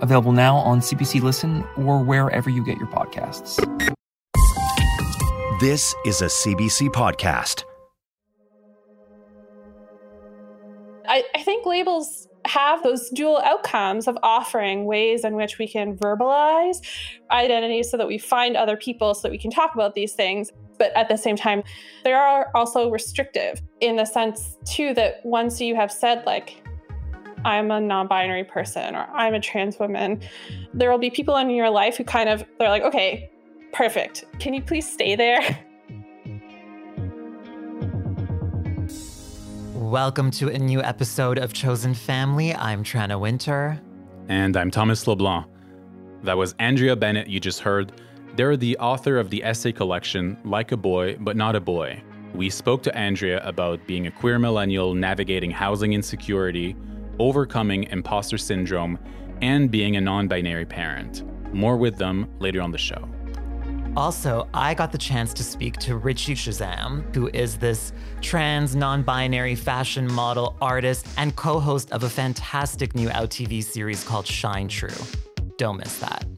available now on CBC Listen or wherever you get your podcasts. This is a CBC podcast. I, I think labels have those dual outcomes of offering ways in which we can verbalize identities so that we find other people so that we can talk about these things. But at the same time, they are also restrictive in the sense, too, that once you have said, like, I'm a non binary person or I'm a trans woman, there will be people in your life who kind of, they're like, okay, perfect. Can you please stay there? Welcome to a new episode of Chosen Family. I'm Tranna Wintour. And I'm Thomas LeBlanc. That was Andrea Bennett, you just heard. They're the author of the essay collection, Like a Boy, But Not a Boy. We spoke to Andrea about being a queer millennial navigating housing insecurity, overcoming imposter syndrome, and being a non binary parent. More with them later on the show. Also, I got the chance to speak to Richie Shazam, who is this trans, non binary fashion model, artist, and co host of a fantastic new OutTV series called Shine True. Don't miss that.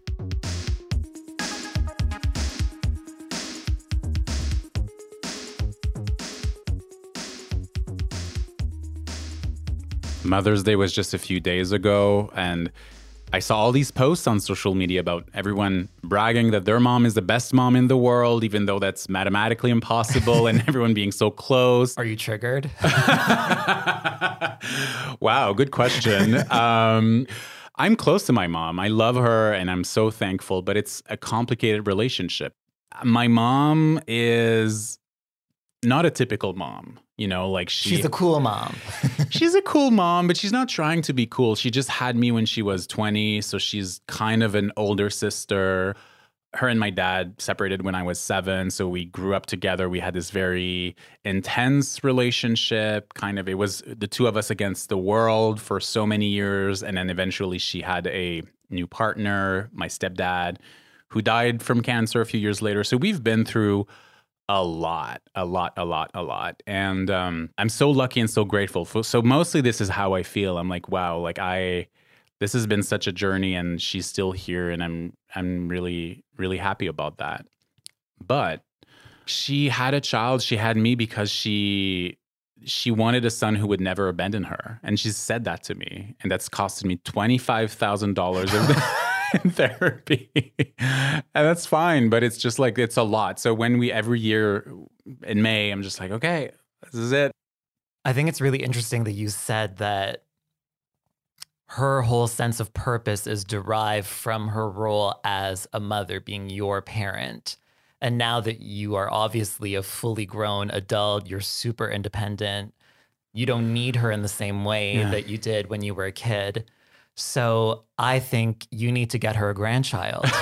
Mother's Day was just a few days ago, and I saw all these posts on social media about everyone bragging that their mom is the best mom in the world, even though that's mathematically impossible, and everyone being so close. Are you triggered? wow, good question. Um, I'm close to my mom. I love her and I'm so thankful, but it's a complicated relationship. My mom is not a typical mom. You know, like she, she's a cool mom. she's a cool mom, but she's not trying to be cool. She just had me when she was 20. So she's kind of an older sister. Her and my dad separated when I was seven. So we grew up together. We had this very intense relationship. Kind of, it was the two of us against the world for so many years. And then eventually she had a new partner, my stepdad, who died from cancer a few years later. So we've been through a lot, a lot, a lot, a lot. And um, I'm so lucky and so grateful. For, so mostly this is how I feel. I'm like, wow, like I, this has been such a journey and she's still here and I'm, I'm really, really happy about that. But she had a child. She had me because she, she wanted a son who would never abandon her. And she said that to me. And that's costed me $25,000 in therapy. and that's fine, but it's just like it's a lot. So when we every year in May, I'm just like, okay, this is it. I think it's really interesting that you said that her whole sense of purpose is derived from her role as a mother, being your parent. And now that you are obviously a fully grown adult, you're super independent, you don't need her in the same way yeah. that you did when you were a kid. So I think you need to get her a grandchild.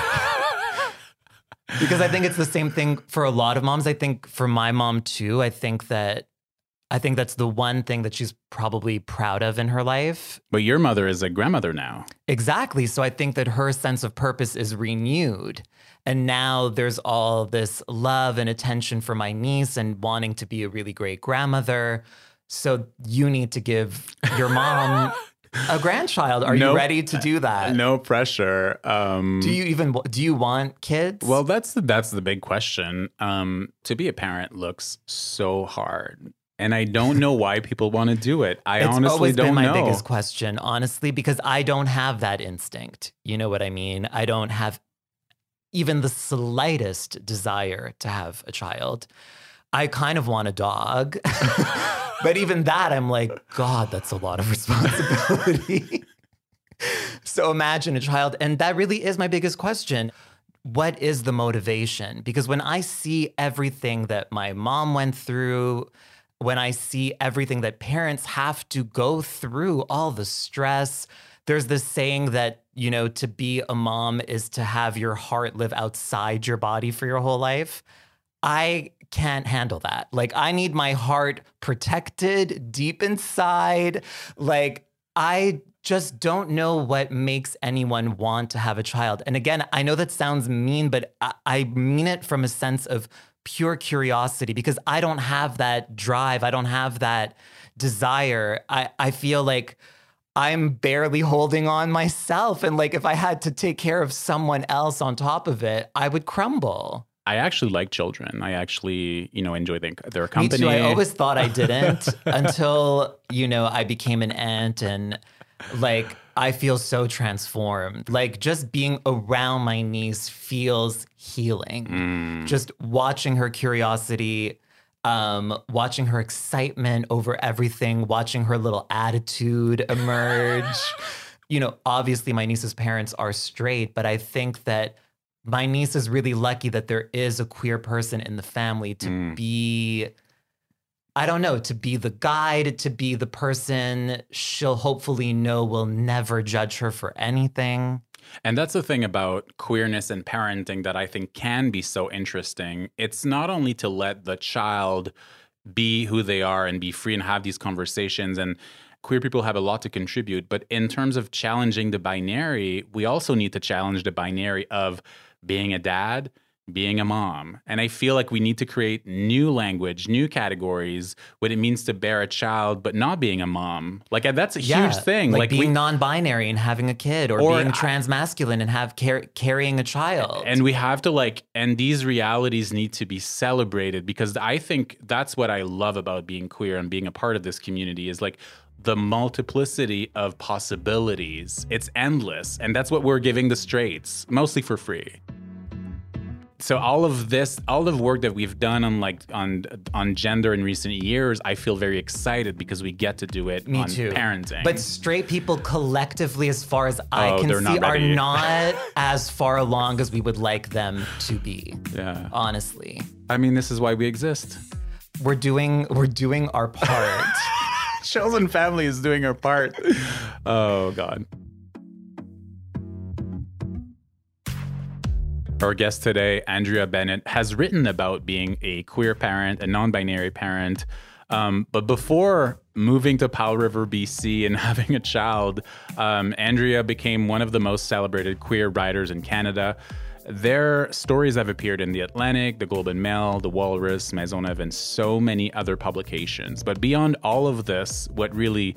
because I think it's the same thing for a lot of moms. I think for my mom too, I think that I think that's the one thing that she's probably proud of in her life. But your mother is a grandmother now. Exactly. So I think that her sense of purpose is renewed. And now there's all this love and attention for my niece and wanting to be a really great grandmother. So you need to give your mom a grandchild. Are you ready to do that? No pressure. Um, do you even do you want kids? Well, that's the, that's the big question. Um, to be a parent looks so hard. And I don't know why people want to do it. I it's honestly always don't been my know. biggest question, honestly, because I don't have that instinct. You know what I mean? I don't have even the slightest desire to have a child. I kind of want a dog. but even that, I'm like, God, that's a lot of responsibility. so imagine a child. And that really is my biggest question. What is the motivation? Because when I see everything that my mom went through, when I see everything that parents have to go through, all the stress, there's this saying that, you know, to be a mom is to have your heart live outside your body for your whole life. I can't handle that. Like, I need my heart protected deep inside. Like, I just don't know what makes anyone want to have a child. And again, I know that sounds mean, but I, I mean it from a sense of pure curiosity because I don't have that drive. I don't have that desire. I, I feel like I'm barely holding on myself. And like if I had to take care of someone else on top of it, I would crumble. I actually like children. I actually, you know, enjoy their, their company. I always thought I didn't until, you know, I became an aunt and like I feel so transformed. Like just being around my niece feels healing. Mm. Just watching her curiosity, um, watching her excitement over everything, watching her little attitude emerge. you know, obviously my niece's parents are straight, but I think that my niece is really lucky that there is a queer person in the family to Mm. be I don't know, to be the guide, to be the person she'll hopefully know will never judge her for anything. And that's the thing about queerness and parenting that I think can be so interesting. It's not only to let the child be who they are and be free and have these conversations and queer people have a lot to contribute, but in terms of challenging the binary, we also need to challenge the binary of being a dad, being a mom. And I feel like we need to create new language, new categories, what it means to bear a child but not being a mom. Like uh, that's a huge thing. Like, Like, being we, non-binary and having a kid, or, Or being transmasculine and have car- carrying a child. And we have to like, and these realities need to be celebrated because I think that's what I love about being queer and being a part of this community is like the multiplicity of possibilities. It's endless. And that's what we're giving the straights, mostly for free. So all of this, all the work that we've done on like on on gender in recent years, I feel very excited because we get to do it Me on too. parenting. But straight people collectively, as far as I Oh, can see, not are not as far along as we would like them to be. yeah, Honestly, I mean, this is why we exist. we're doing we're doing our part. Chosen family is doing her part. Oh God. Our guest today, Andrea Bennett, has written about being a queer parent, a non-binary parent. Um, but before moving to Powell River, BC, and having a child, um, Andrea became one of the most celebrated queer writers in Canada. Their stories have appeared in The Atlantic, The Globe and Mail, The Walrus, Maisonneuve, and so many other publications. But beyond all of this, what really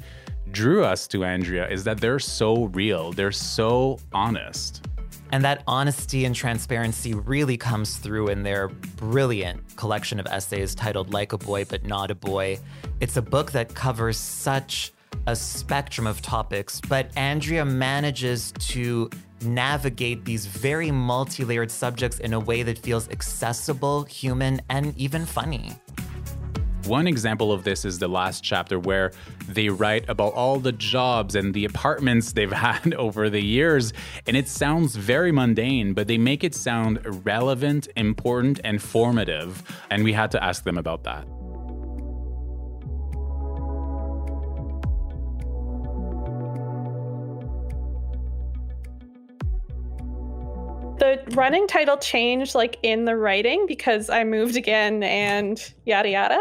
drew us to Andrea is that they're so real, they're so honest. And that honesty and transparency really comes through in their brilliant collection of essays titled Like a Boy But Not a Boy. It's a book that covers such a spectrum of topics, but Andrea manages to navigate these very multi layered subjects in a way that feels accessible, human, and even funny. One example of this is the last chapter where they write about all the jobs and the apartments they've had over the years. And it sounds very mundane, but they make it sound relevant, important, and formative. And we had to ask them about that. Running title changed like in the writing because I moved again and yada yada.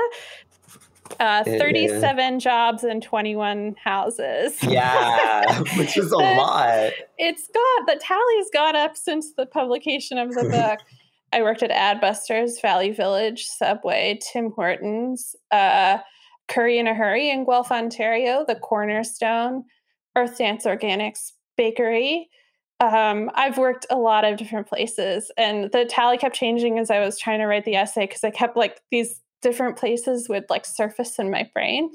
Uh, Yeah. 37 jobs and 21 houses. Yeah, which is a lot. It's got the tally's gone up since the publication of the book. I worked at Adbusters, Valley Village, Subway, Tim Hortons, uh, Curry in a Hurry in Guelph, Ontario, the Cornerstone, Earth Dance Organics Bakery. Um, I've worked a lot of different places, and the tally kept changing as I was trying to write the essay because I kept like these different places would like surface in my brain.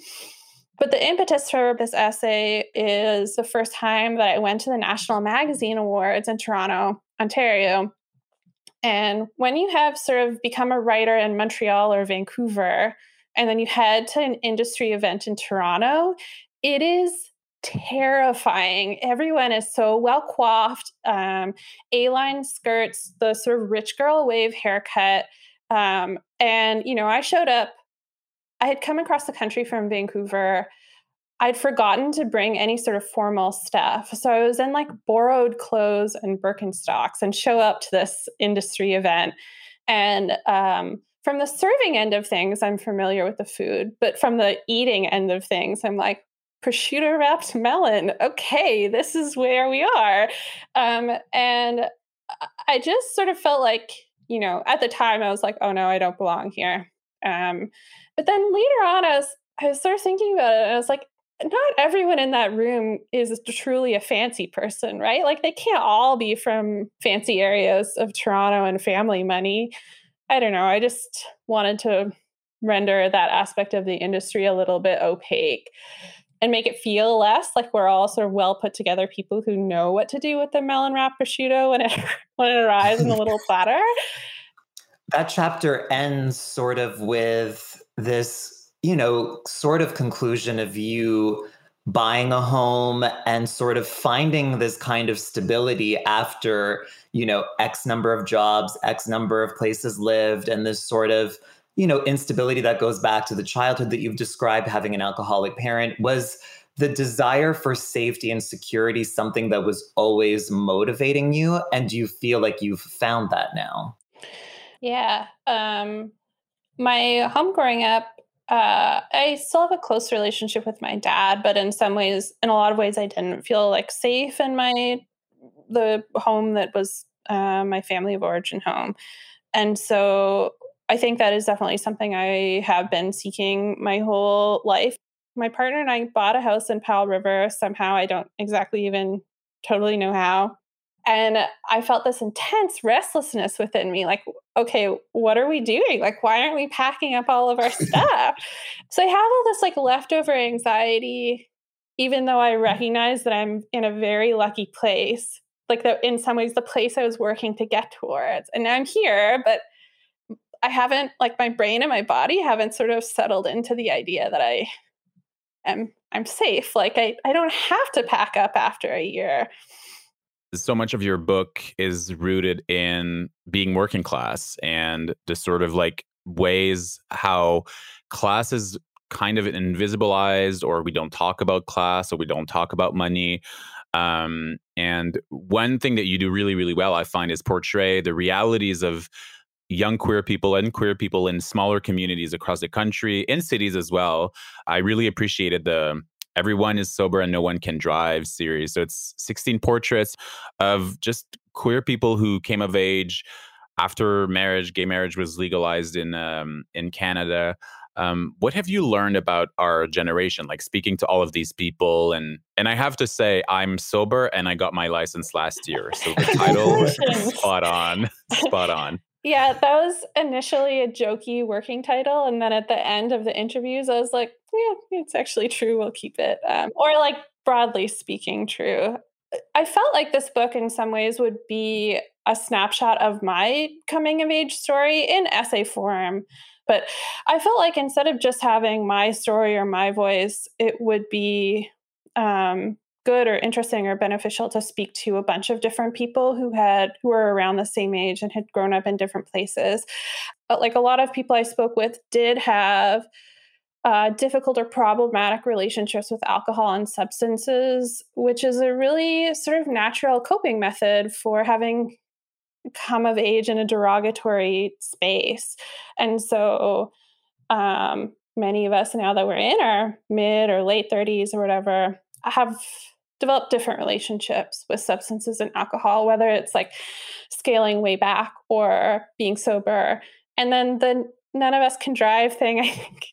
But the impetus for this essay is the first time that I went to the National Magazine Awards in Toronto, Ontario. And when you have sort of become a writer in Montreal or Vancouver, and then you head to an industry event in Toronto, it is terrifying. Everyone is so well coiffed, um, A line skirts, the sort of rich girl wave haircut. Um, and, you know, I showed up, I had come across the country from Vancouver. I'd forgotten to bring any sort of formal stuff. So I was in like borrowed clothes and Birkenstocks and show up to this industry event. And um, from the serving end of things, I'm familiar with the food, but from the eating end of things, I'm like, prosciutto wrapped melon. Okay, this is where we are. Um, and I just sort of felt like, you know, at the time I was like, oh no, I don't belong here. Um, but then later on, I was I was sort of thinking about it, and I was like, not everyone in that room is truly a fancy person, right? Like they can't all be from fancy areas of Toronto and family money. I don't know. I just wanted to render that aspect of the industry a little bit opaque and make it feel less like we're all sort of well put together people who know what to do with the melon wrap prosciutto when it when it arrives in the little platter. That chapter ends sort of with this you know, sort of conclusion of you buying a home and sort of finding this kind of stability after, you know, X number of jobs, X number of places lived, and this sort of, you know, instability that goes back to the childhood that you've described, having an alcoholic parent, was the desire for safety and security something that was always motivating you? And do you feel like you've found that now? Yeah. Um, my home growing up uh, I still have a close relationship with my dad, but in some ways, in a lot of ways, I didn't feel like safe in my the home that was uh, my family of origin home, and so I think that is definitely something I have been seeking my whole life. My partner and I bought a house in Powell River. Somehow, I don't exactly even totally know how. And I felt this intense restlessness within me like, okay, what are we doing? Like, why aren't we packing up all of our stuff? so I have all this like leftover anxiety, even though I mm-hmm. recognize that I'm in a very lucky place. Like, the, in some ways, the place I was working to get towards. And now I'm here, but I haven't, like, my brain and my body haven't sort of settled into the idea that I am I'm safe. Like I, I don't have to pack up after a year so much of your book is rooted in being working class and the sort of like ways how class is kind of invisibilized or we don't talk about class or we don't talk about money um, and one thing that you do really really well i find is portray the realities of young queer people and queer people in smaller communities across the country in cities as well i really appreciated the Everyone is Sober and No One Can Drive series. So it's 16 portraits of just queer people who came of age after marriage. Gay marriage was legalized in um, in Canada. Um, what have you learned about our generation? Like speaking to all of these people, and and I have to say, I'm sober and I got my license last year, so the title spot on, spot on. Yeah, that was initially a jokey working title. And then at the end of the interviews, I was like, yeah, it's actually true. We'll keep it. Um, or like broadly speaking, true. I felt like this book in some ways would be a snapshot of my coming of age story in essay form. But I felt like instead of just having my story or my voice, it would be um, good or interesting or beneficial to speak to a bunch of different people who had who were around the same age and had grown up in different places. But like a lot of people i spoke with did have uh, difficult or problematic relationships with alcohol and substances which is a really sort of natural coping method for having come of age in a derogatory space. And so um, many of us now that we're in our mid or late 30s or whatever have develop different relationships with substances and alcohol, whether it's like scaling way back or being sober. And then the none of us can drive thing, I think,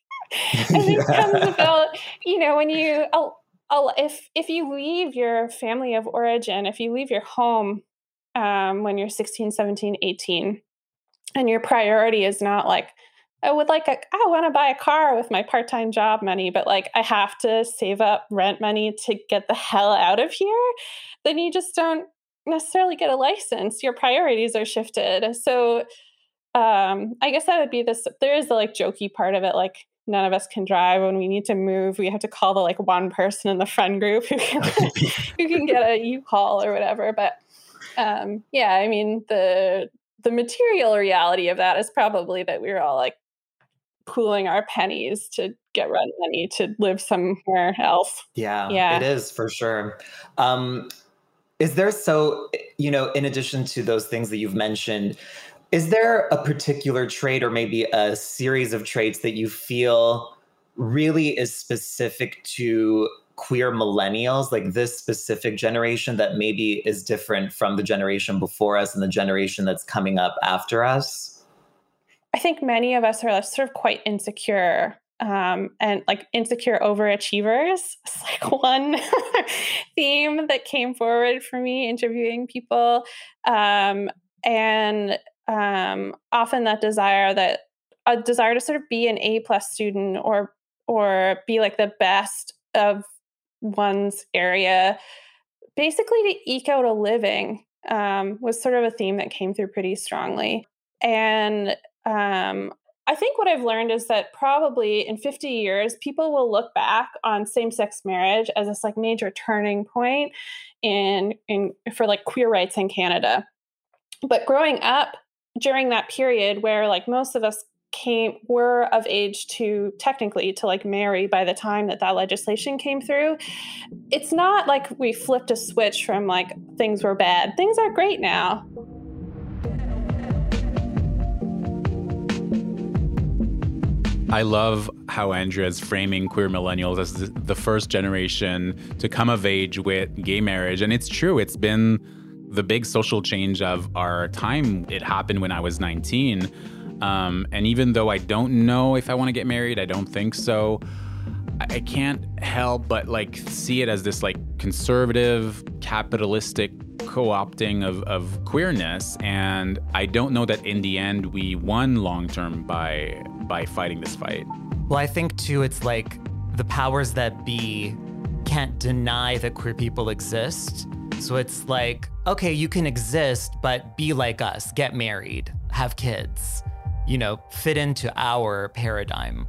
I think comes about, you know, when you, I'll, I'll, if, if you leave your family of origin, if you leave your home um, when you're 16, 17, 18, and your priority is not like, I would like a, I want to buy a car with my part-time job money, but like I have to save up rent money to get the hell out of here, then you just don't necessarily get a license. Your priorities are shifted. So um I guess that would be this there is the like jokey part of it like none of us can drive when we need to move we have to call the like one person in the friend group who can, who can get a u-haul or whatever but um yeah i mean the the material reality of that is probably that we we're all like pooling our pennies to get rent money to live somewhere else. Yeah, Yeah. it is for sure. Um, is there so, you know, in addition to those things that you've mentioned, is there a particular trait or maybe a series of traits that you feel really is specific to queer millennials, like this specific generation that maybe is different from the generation before us and the generation that's coming up after us? I think many of us are sort of quite insecure um, and like insecure overachievers. It's like one theme that came forward for me interviewing people. Um, and um, often that desire that a desire to sort of be an A plus student or or be like the best of one's area, basically to eke out a living um, was sort of a theme that came through pretty strongly. And um, I think what I've learned is that probably in 50 years, people will look back on same-sex marriage as this like major turning point in in for like queer rights in Canada. But growing up during that period where like most of us came were of age to technically to like marry by the time that that legislation came through it's not like we flipped a switch from like things were bad things are great now I love how Andrea is framing queer millennials as the, first generation to come of age with gay marriage. And it's true, it's been the big social change of our time. It happened when I was 19. Um, and even though I don't know if I want to get married, I don't think so. I can't help but like see it as this like conservative, capitalistic co-opting of, of queerness. And I don't know that in the end we won long term by by fighting this fight. Well, I think too, it's like the powers that be can't deny that queer people exist. So it's like, okay, you can exist, but be like us, get married, have kids, you know, fit into our paradigm.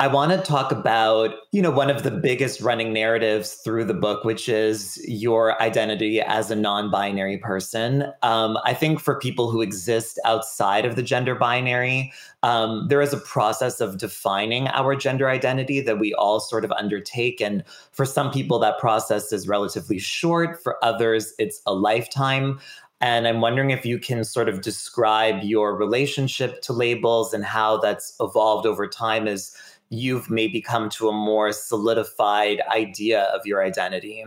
I want to talk about, you know, one of the biggest running narratives through the book, which is your identity as a non-binary person. Um, I think for people who exist outside of the gender binary, um, there is a process of defining our gender identity that we all sort of undertake. And for some people, that process is relatively short. For others, it's a lifetime. And I'm wondering if you can sort of describe your relationship to labels and how that's evolved over time as you've maybe come to a more solidified idea of your identity.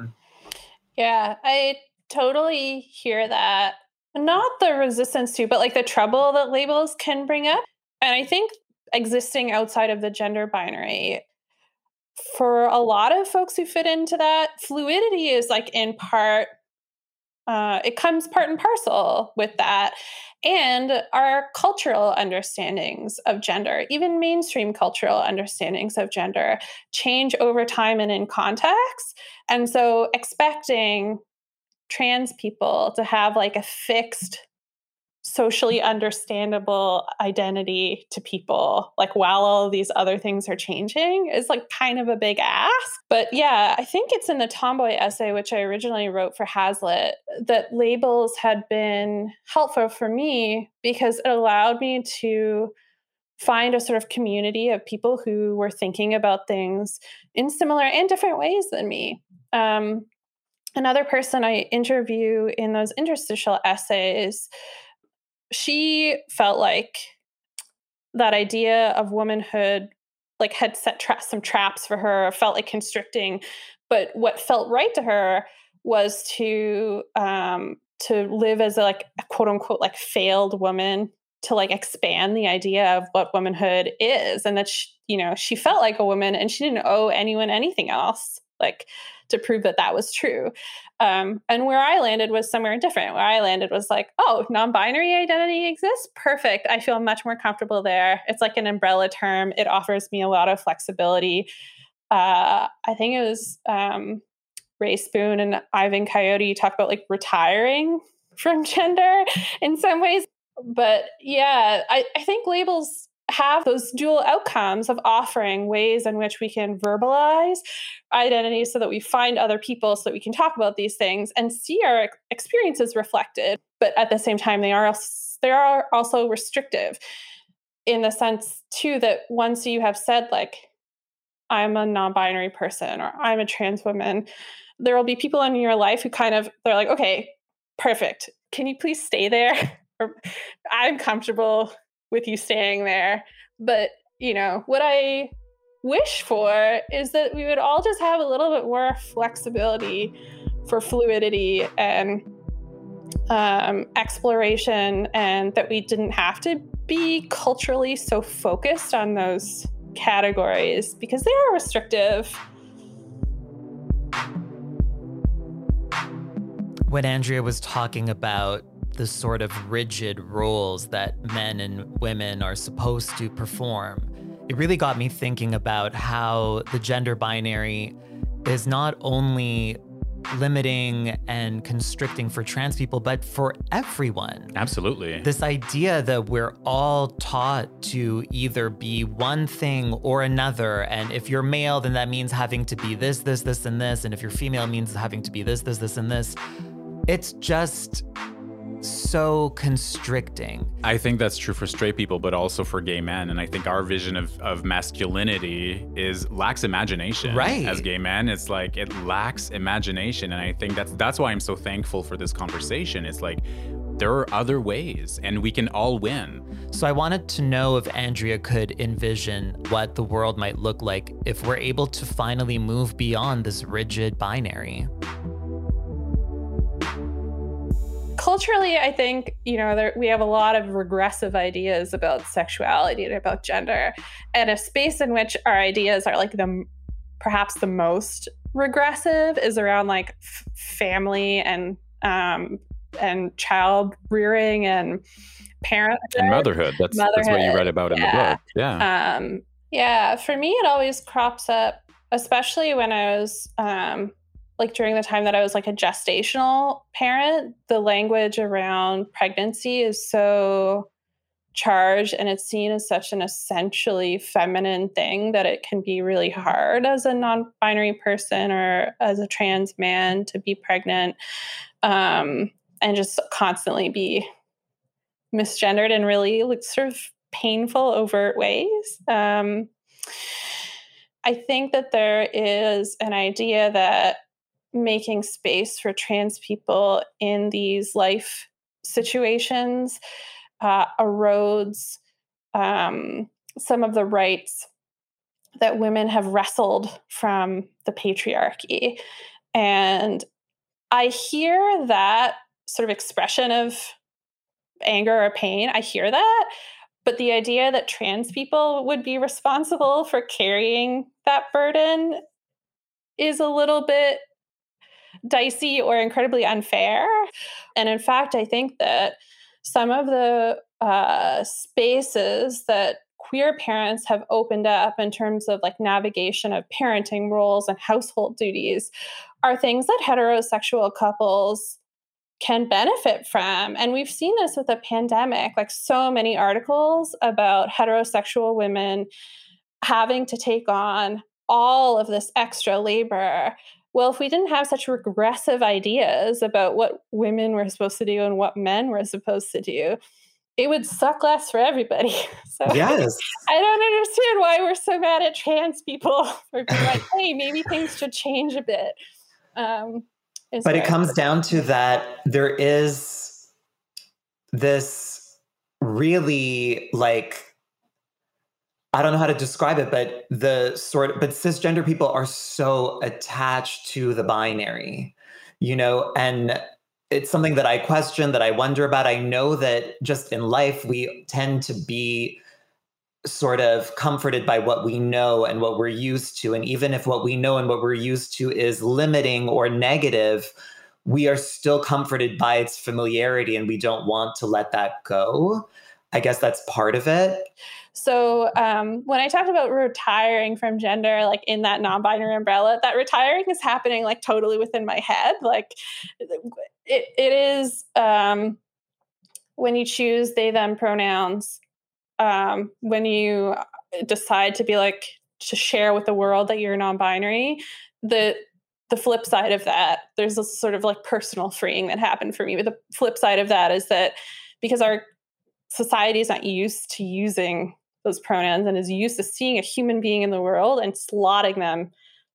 Yeah, I totally hear that. Not the resistance to, but like the trouble that labels can bring up. And I think existing outside of the gender binary, for a lot of folks who fit into that, fluidity is like in part, uh, it comes part and parcel with that. And our cultural understandings of gender, even mainstream cultural understandings of gender, change over time and in context. And so expecting trans people to have like a fixed socially understandable identity to people like while all these other things are changing is like kind of a big ask. But yeah i think it's in the tomboy essay which i originally wrote for hazlitt that labels had been helpful for me because it allowed me to find a sort of community of people who were thinking about things in similar and different ways than me. Um, another person I interview in those interstitial essays, she felt like that idea of womanhood like had set tra- some traps for her, felt like constricting. But what felt right to her was to um, to live as a like a quote unquote like failed woman to like expand the idea of what womanhood is and that she, you know she felt like a woman and she didn't owe anyone anything else like to prove that that was true. Um, and where i landed was somewhere different. Where i landed was like oh non-binary identity exists? Perfect. I feel much more comfortable there. It's like an umbrella term. It offers me a lot of flexibility. Uh, i think it was um, Rae Spoon and ivan coyote talk about like retiring from gender in some ways. But yeah, I, I think labels have those dual outcomes of offering ways in which we can verbalize identity so that we find other people so that we can talk about these things and see our experiences reflected but at the same time they are they are also restrictive in the sense too that once you have said like i'm a non-binary person or i'm a trans woman there will be people in your life who kind of they're like okay perfect. Can you please stay there? I'm comfortable with you staying there. But, you know, what I wish for is that we would all just have a little bit more flexibility for fluidity and um, exploration, and that we didn't have to be culturally so focused on those categories because they are restrictive. When Andrea was talking about the sort of rigid roles that men and women are supposed to perform. It really got me thinking about how the gender binary is not only limiting and constricting for trans people, but for everyone. Absolutely. This idea that we're all taught to either be one thing or another. And if you're male, then that means having to be this, this, this, and this. And if you're female, it means having to be this, this, this, and this. It's just so constricting. I think that's true for straight people, but also for gay men. And I think our vision of, of masculinity is lacks imagination. Right. As gay men, it's like it lacks imagination. And I think that's that's why I'm so thankful for this conversation. It's like there are other ways and we can all win. So I wanted to know if Andrea could envision what the world might look like if we're able to finally move beyond this rigid binary culturally, I think, you know, there, we have a lot of regressive ideas about sexuality and about gender, and a space in which our ideas are like the perhaps the most regressive is around like f- family and um, and child rearing and parenthood and motherhood. That's motherhood. that's what you read about yeah. in the book. Yeah. Um, yeah. For me, it always crops up, especially when I was um, like during the time that I was like a gestational parent, the language around pregnancy is so charged and it's seen as such an essentially feminine thing that it can be really hard as a non-binary person or as a trans man to be pregnant um, and just constantly be misgendered in really like sort of painful overt ways. Um, i think that there is an idea that making space for trans people in these life situations uh, erodes um, some of the rights that women have wrestled from the patriarchy. And I hear that sort of expression of anger or pain. I hear that. But the idea that trans people would be responsible for carrying that burden is a little bit dicey or incredibly unfair. And in fact, I think that some of the uh, spaces that queer parents have opened up in terms of like navigation of parenting roles and household duties are things that heterosexual couples can benefit from. And we've seen this with the pandemic, like so many articles about heterosexual women having to take on all of this extra labor well, if we didn't have such regressive ideas about what women were supposed to do and what men were supposed to do, it would suck less for everybody. So yes. I don't understand why we're so mad at trans people for being like, hey, maybe things should change a bit. Um, but it comes down to that there is this really like I don't know how to describe it, but the sort but cisgender people are so attached to the binary, you know, and it's something that I question, that I wonder about. I know that just in life, we tend to be sort of comforted by what we know and what we're used to. And even if what we know and what we're used to is limiting or negative, we are still comforted by its familiarity and we don't want to let that go. I guess that's part of it. So um, when I talked about retiring from gender, like in that non-binary umbrella, that retiring is happening like totally within my head. Like it, it is um, when you choose they them pronouns, um, when you decide to be like to share with the world that you're non-binary, the the flip side of that, there's a sort of like personal freeing that happened for me. But the flip side of that is that because our society is not used to using those pronouns and is used to seeing a human being in the world and slotting them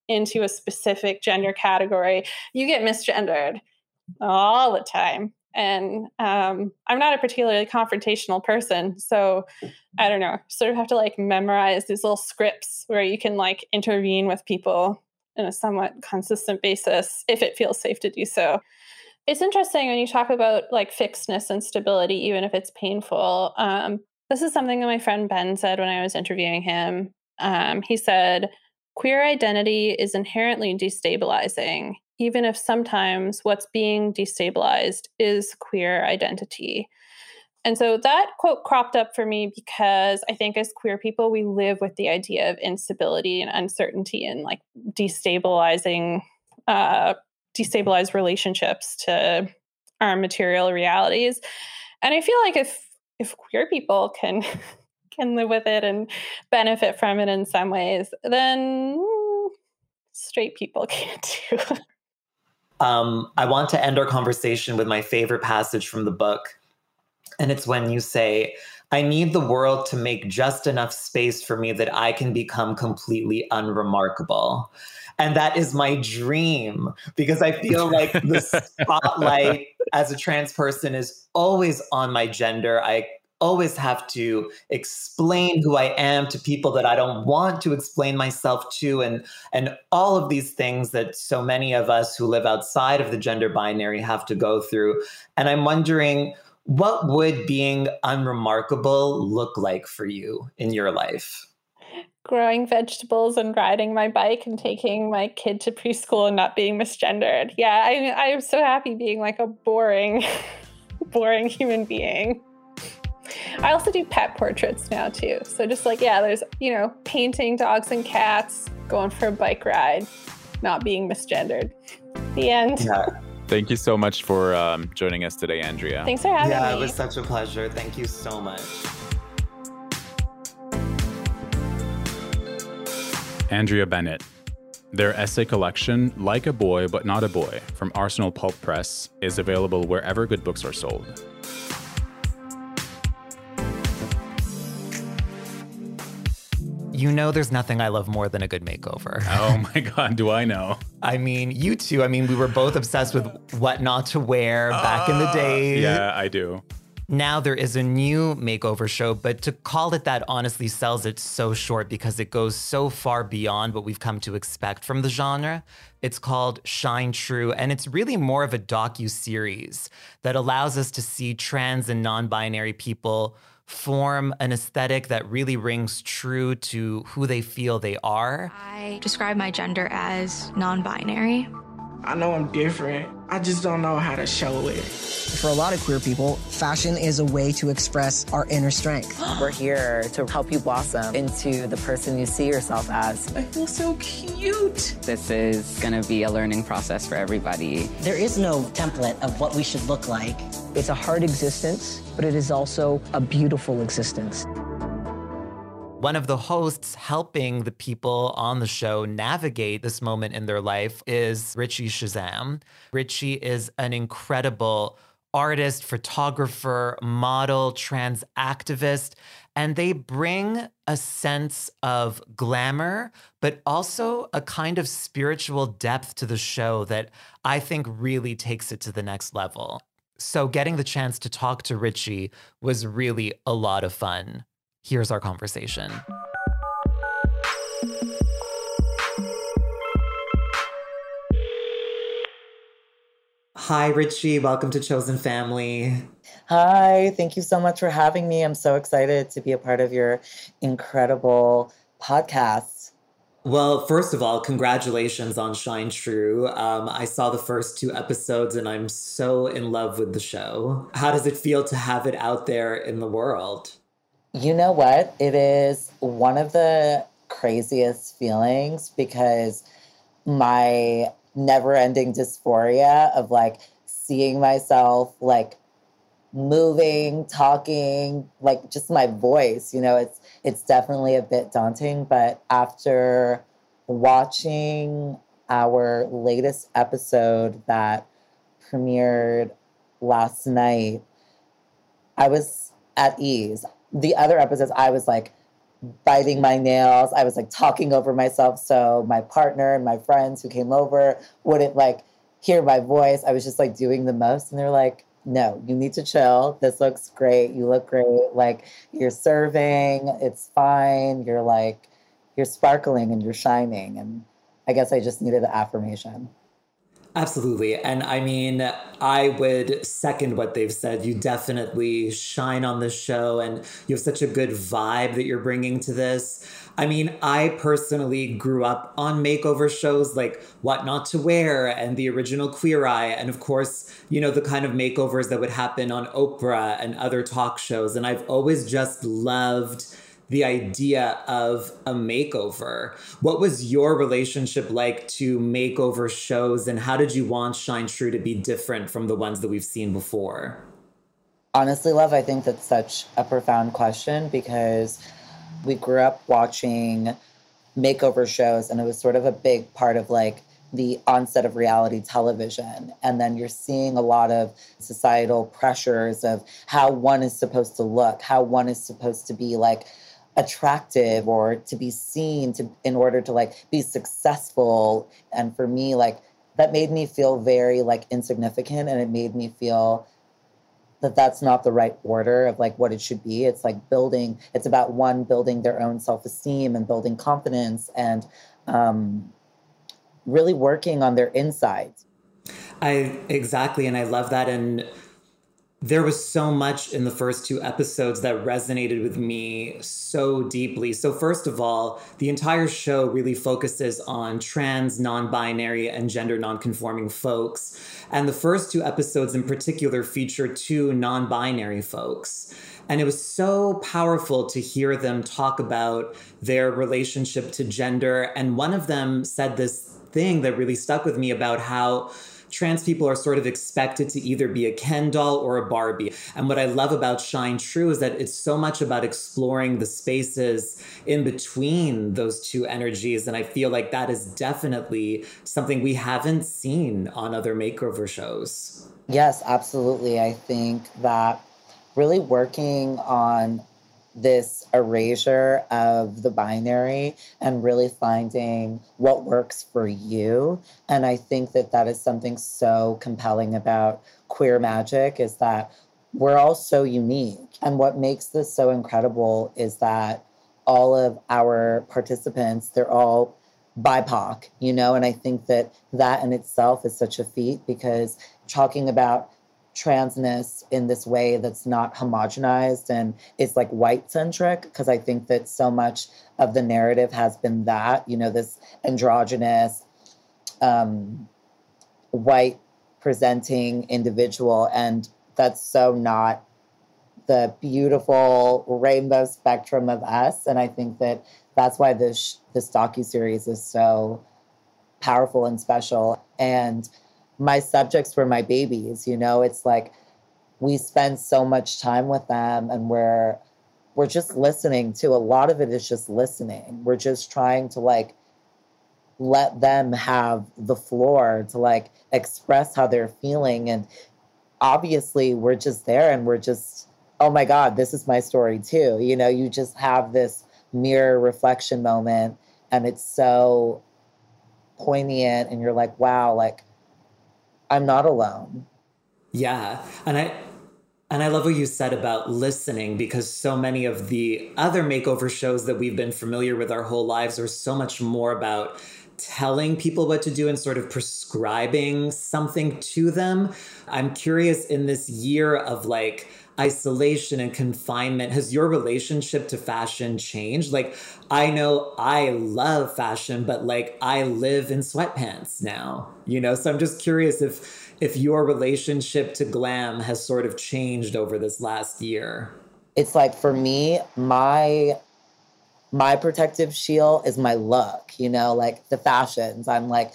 into a specific gender category, you get misgendered all the time. And um, I'm not a particularly confrontational person. So I don't know, sort of have to like memorize these little scripts where you can like intervene with people in a somewhat consistent basis if it feels safe to do so. It's interesting when you talk about like fixedness and stability, even if it's painful. Um, this is something that my friend Ben said when I was interviewing him. Um, he said, Queer identity is inherently destabilizing, even if sometimes what's being destabilized is queer identity. And so that quote cropped up for me because I think as queer people, we live with the idea of instability and uncertainty and like destabilizing, uh, destabilized relationships to our material realities. And I feel like if if queer people can can live with it and benefit from it in some ways, then straight people can't too. Um, I want to end our conversation with my favorite passage from the book. And it's when you say, I need the world to make just enough space for me that I can become completely unremarkable. And that is my dream because I feel like the spotlight as a trans person is always on my gender. I always have to explain who I am to people that I don't want to explain myself to and and all of these things that so many of us who live outside of the gender binary have to go through. And I'm wondering what would being unremarkable look like for you in your life? growing vegetables and riding my bike and taking my kid to preschool and not being misgendered. Yeah, I I am so happy being like a boring boring human being. I also do pet portraits now too. So just like yeah, there's, you know, painting dogs and cats, going for a bike ride, not being misgendered. The end. Yeah. Thank you so much for um, joining us today, Andrea. Thanks for having yeah, me. Yeah, it was such a pleasure. Thank you so much. Andrea Bennett. Their essay collection, Like a Boy But Not a Boy, from Arsenal Pulp Press, is available wherever good books are sold. You know, there's nothing I love more than a good makeover. Oh my God, do I know? I mean, you two, I mean, we were both obsessed with what not to wear back in the uh, day. Yeah, I do. Now there is a new makeover show, but to call it that honestly sells it so short because it goes so far beyond what we've come to expect from the genre. It's called Shine True, and it's really more of a docu series that allows us to see trans and non-binary people form an aesthetic that really rings true to who they feel they are. I describe my gender as non binary. I know I'm different. I just don't know how to show it. For a lot of queer people, fashion is a way to express our inner strength. We're here to help you blossom into the person you see yourself as. I feel so cute. This is going to be a learning process for everybody. There is no template of what we should look like. It's a hard existence, but it is also a beautiful existence. One of the hosts helping the people on the show navigate this moment in their life is Richie Shazam. Richie is an incredible artist, photographer, model, trans activist, and they bring a sense of glamour, but also a kind of spiritual depth to the show that I think really takes it to the next level. So, getting the chance to talk to Richie was really a lot of fun. Here's our conversation. Hi, Richie. Welcome to Chosen Family. Hi, thank you so much for having me. I'm so excited to be a part of your incredible podcast. Well, first of all, congratulations on Shine True. Um, I saw the first two episodes and I'm so in love with the show. How does it feel to have it out there in the world? You know what? It is one of the craziest feelings because my never ending dysphoria of like seeing myself like moving, talking, like just my voice, you know, it's it's definitely a bit daunting, but after watching our latest episode that premiered last night, I was at ease. The other episodes I was like biting my nails. I was like talking over myself so my partner and my friends who came over wouldn't like hear my voice. I was just like doing the most and they're like no, you need to chill. This looks great. You look great. Like you're serving, it's fine. You're like, you're sparkling and you're shining. And I guess I just needed the affirmation. Absolutely. And I mean, I would second what they've said. You definitely shine on this show and you have such a good vibe that you're bringing to this. I mean, I personally grew up on makeover shows like What Not to Wear and the original Queer Eye, and of course, you know, the kind of makeovers that would happen on Oprah and other talk shows. And I've always just loved the idea of a makeover. What was your relationship like to makeover shows, and how did you want Shine True to be different from the ones that we've seen before? Honestly, love, I think that's such a profound question because we grew up watching makeover shows, and it was sort of a big part of like the onset of reality television. And then you're seeing a lot of societal pressures of how one is supposed to look, how one is supposed to be like attractive or to be seen to in order to like be successful. And for me like that made me feel very like insignificant and it made me feel that that's not the right order of like what it should be. It's like building it's about one building their own self-esteem and building confidence and um, really working on their insides. I exactly and i love that and there was so much in the first two episodes that resonated with me so deeply. So, first of all, the entire show really focuses on trans, non binary, and gender non conforming folks. And the first two episodes in particular feature two non binary folks. And it was so powerful to hear them talk about their relationship to gender. And one of them said this thing that really stuck with me about how trans people are sort of expected to either be a Ken doll or a Barbie. And what I love about Shine True is that it's so much about exploring the spaces in between those two energies. And I feel like that is definitely something we haven't seen on other makeover shows. Yes, absolutely. I think that really working on this erasure of the binary and really finding what works for you. And I think that that is something so compelling about queer magic is that we're all so unique. And what makes this so incredible is that all of our participants, they're all BIPOC, you know, and I think that that in itself is such a feat because talking about transness in this way that's not homogenized and it's like white centric because I think that so much of the narrative has been that, you know, this androgynous, um, white presenting individual. And that's so not the beautiful rainbow spectrum of us. And I think that that's why this, this docu-series is so powerful and special. And my subjects were my babies you know? It's like we spend so much time with them and we're we're just listening to a lot of it is just listening. We're just trying to like let them have the floor to like express how they're feeling. And obviously we're just there and we're just oh my god this is my story too. You know you just have this mirror reflection moment and it's so poignant and you're like wow like I'm not alone. Yeah. And I And I love what you said about listening because so many of the other makeover shows that we've been familiar with our whole lives are so much more about telling people what to do and sort of prescribing something to them. I'm curious in this year of like, isolation and confinement. Has your relationship to fashion changed? Like i know i love fashion but like i live in sweatpants now you know? So i'm just curious if if your relationship to glam has sort of changed over this last year. It's like for me my my protective shield is my look you know? Like the fashions. I'm like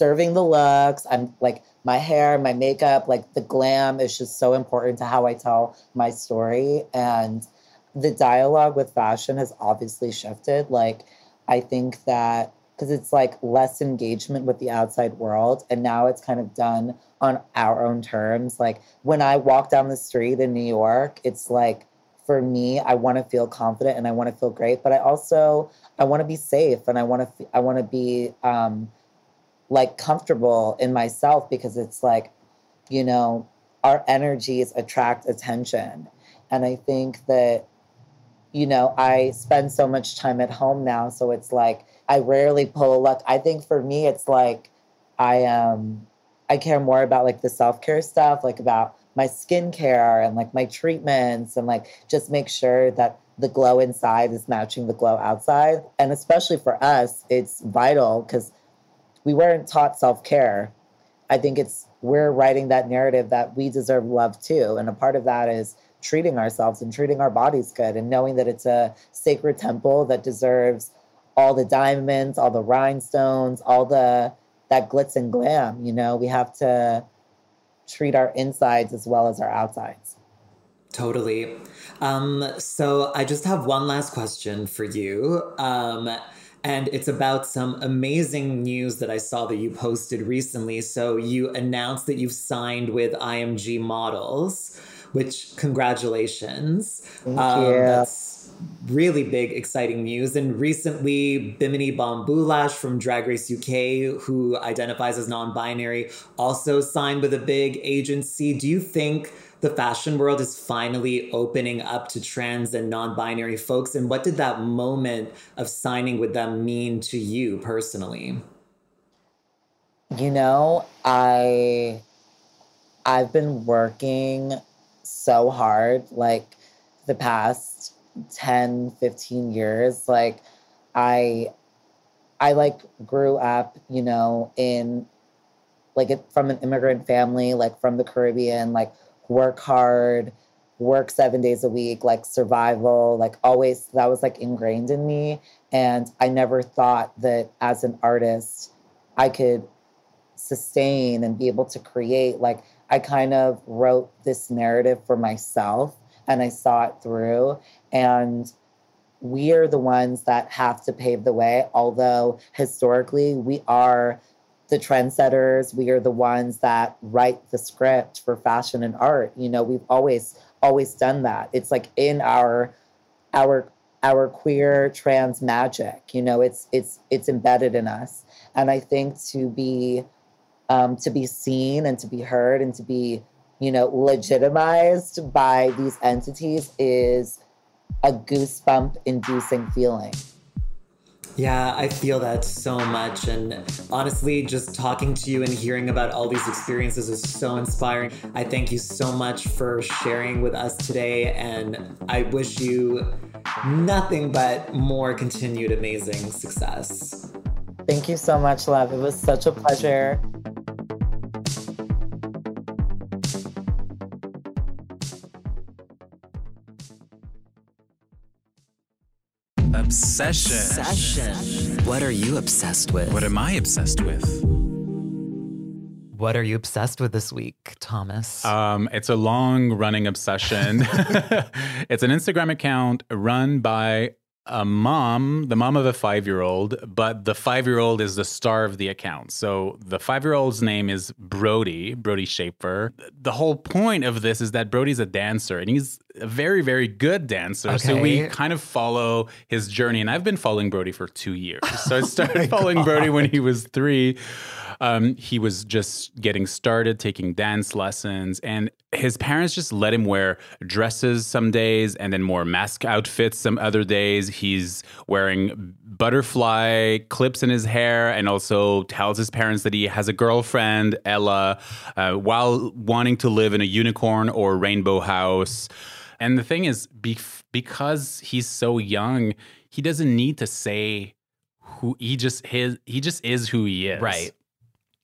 serving the looks i'm like my hair, my makeup, like the glam is just so important to how I tell my story. And the dialogue with fashion has obviously shifted. Like, I think that because it's like less engagement with the outside world. And now it's kind of done on our own terms. Like, when I walk down the street in New York, it's like, for me, I want to feel confident and I want to feel great, but I also I want to be safe and I want to I want to be um, like comfortable in myself because it's like, you know, our energies attract attention. And I think that, you know, I spend so much time at home now. So it's like I rarely pull a look. I think for me, it's like I um I care more about like the self-care stuff, like about my skincare and like my treatments and like just make sure that the glow inside is matching the glow outside. And especially for us, it's vital because we weren't taught self care. I think it's we're writing that narrative that we deserve love too. And a part of that is treating ourselves and treating our bodies good and knowing that it's a sacred temple that deserves all the diamonds, all the rhinestones, all the that glitz and glam. You know, we have to treat our insides as well as our outsides. Totally. Um, so I just have one last question for you. Um, and it's about some amazing news that I saw that you posted recently. So you announced that you've signed with IMG Models, which congratulations. Thank um, you. That's really big, exciting news. And recently, Bimini Bon Boulash from Drag Race UK, who identifies as non-binary, also signed with a big agency. Do you think? The fashion world is finally opening up to trans and non-binary folks and what did that moment of signing with them mean to you personally? You know i i've been working so hard like the past 10 15 years like i i like grew up you know in like from an immigrant family like from the caribbean like work hard, work seven days a week, like survival, like always that was like ingrained in me. And I never thought that as an artist, I could sustain and be able to create. Like I kind of wrote this narrative for myself and I saw it through. And we are the ones that have to pave the way, although historically we are the trendsetters. We are the ones that write the script for fashion and art. You know, we've always always done that. It's like in our our our queer trans magic. You know, it's it's it's embedded in us. And I think to be um, to be seen and to be heard and to be you know legitimized by these entities is a goosebump inducing feeling. Yeah, I feel that so much. And honestly, just talking to you and hearing about all these experiences is so inspiring. I thank you so much for sharing with us today. And I wish you nothing but more continued amazing success. Thank you so much, love. It was such a pleasure. Obsession. Obsession. What are you obsessed with? What am I obsessed with? What are you obsessed with this week, Thomas? Um, it's a long running obsession. it's an Instagram account run by a mom, the mom of a five year old, but the five year old is the star of the account. So the five year old's name is Brody, Brody Schaefer. The whole point of this is that Brody's a dancer and he's a very, very good dancer. So we kind of follow his journey. And I've been following Brody for two years. So I Oh started following Brody when he was three. Um, he was just getting started taking dance lessons, and his parents just let him wear dresses some days and then more masc outfits some other days. He's wearing butterfly clips in his hair and also tells his parents that he has a girlfriend, Ella, uh, while wanting to live in a unicorn or rainbow house. And the thing is, bef- because he's so young, he doesn't need to say who he just his he just is who he is. Right.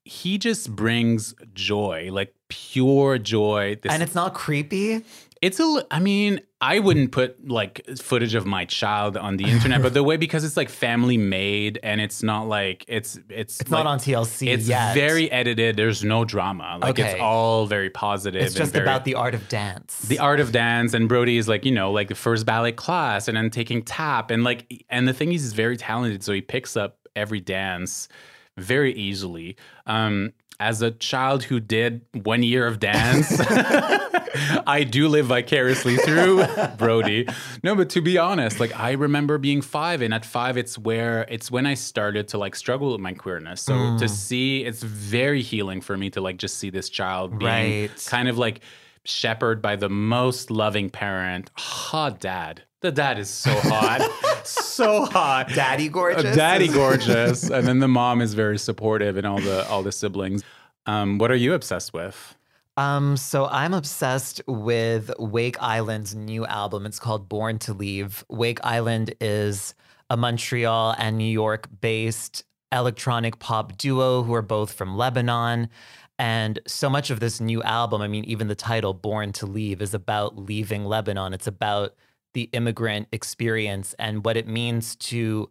He just brings joy, like pure joy. This, and it's not creepy. it's a. I mean, I wouldn't put like footage of my child on the internet, but the way because it's like family made and it's not like it's it's It's not on TLC It's yet. very edited. There's no drama. Like it's all very positive. It's just very- about the art of dance. the art of dance and brody is like you know like the first ballet class and then taking tap and like and the thing is he's very talented so he picks up every dance very easily um as a child who did one year of dance i do live vicariously through brody no but to be honest like i remember being five and at five it's where it's when i started to like struggle with my queerness so Mm. to see it's very healing for me to like just see this child being Right. kind of like shepherded by the most loving parent, hot dad. The dad is so hot, so hot, Daddy gorgeous? Uh, daddy gorgeous, and then the mom is very supportive and all the all the siblings. Um, what are you obsessed with? Um, so I'm obsessed with Wake Island's new album. It's called Born to Leave. Wake Island is a Montreal and New York based electronic pop duo who are both from Lebanon. And so much of this new album, I mean, even the title, Born to Leave, is about leaving Lebanon. It's about the immigrant experience and what it means to,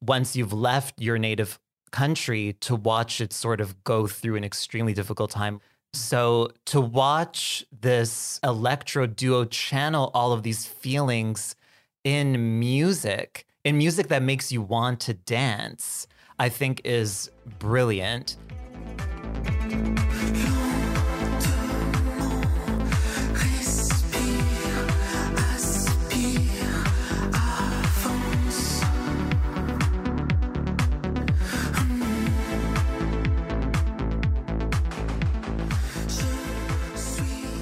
once you've left your native country, to watch it sort of go through an extremely difficult time. So to watch this electro duo channel all of these feelings in music, in music that makes you want to dance, I think is brilliant.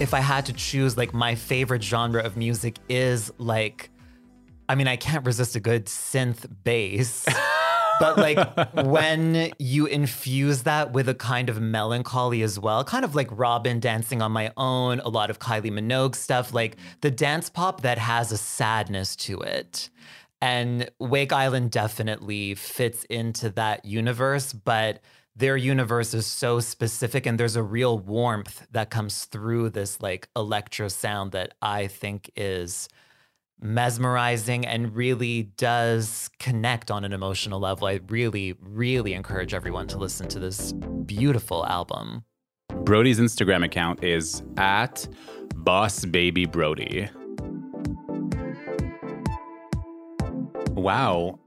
If I had to choose, like my favorite genre of music is like, I mean, I can't resist a good synth bass. but like when you infuse that with a kind of melancholy as well, kind of like Robyn dancing on my own, a lot of Kylie Minogue stuff, like the dance pop that has a sadness to it. And Wake Island definitely fits into that universe, but their universe is so specific and there's a real warmth that comes through this like electro sound that I think is mesmerizing and really does connect on an emotional level. I really, really encourage everyone to listen to this beautiful album. Brody's Instagram account is at Boss Baby Brody. Wow.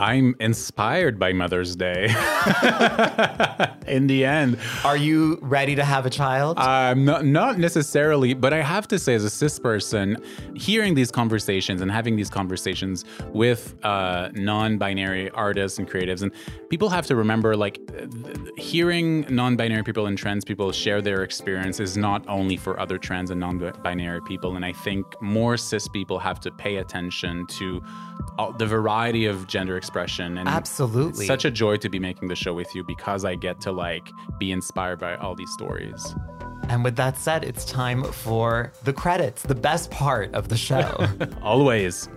I'm inspired by Mother's Day. In the end, are you ready to have a child? Um, not not necessarily, but I have to say, as a cis person, hearing these conversations and having these conversations with uh, non-binary artists and creatives, and people have to remember, like, hearing non-binary people and trans people share their experience is not only for other trans and non-binary people, and I think more cis people have to pay attention to all, the variety of gender expression. And Absolutely. it's such a joy to be making the show with you because I get to like be inspired by all these stories. And with that said, it's time for the credits, the best part of the show. Always.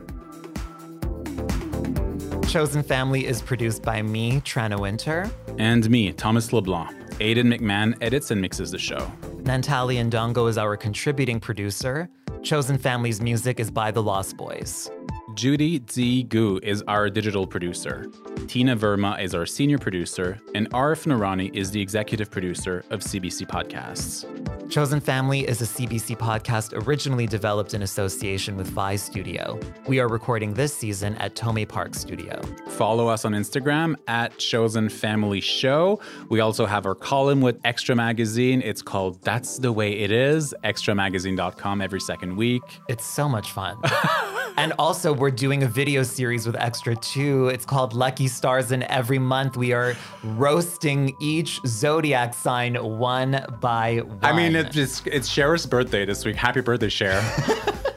Chosen Family is produced by me, Tranna Wintour. And me, Thomas LeBlanc. Aiden McMahon edits and mixes the show. Nantali Indongo is our contributing producer. Chosen Family's music is by The Lost Boys. Judy Z. Gu is our digital producer. Tina Verma is our senior producer. And Arif Noorani is the executive producer of CBC Podcasts. Chosen Family is a CBC podcast originally developed in association with Vi Studio. We are recording this season at Tome Park Studio. Follow us on Instagram at Chosen Family Show. We also have our column with Xtra Magazine. It's called That's the Way It Is, xtramagazine.com every second week. It's so much fun. and also, we're doing a video series with Xtra too. It's called Lucky Stars, and every month we are roasting each zodiac sign one by one. I mean, it's it's, it's Cher's birthday this week. Happy birthday, Cher.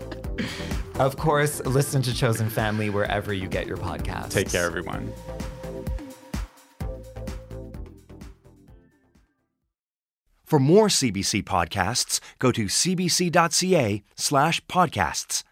of course, listen to Chosen Family wherever you get your podcasts. Take care, everyone. For more CBC podcasts, go to cbc.ca slash podcasts.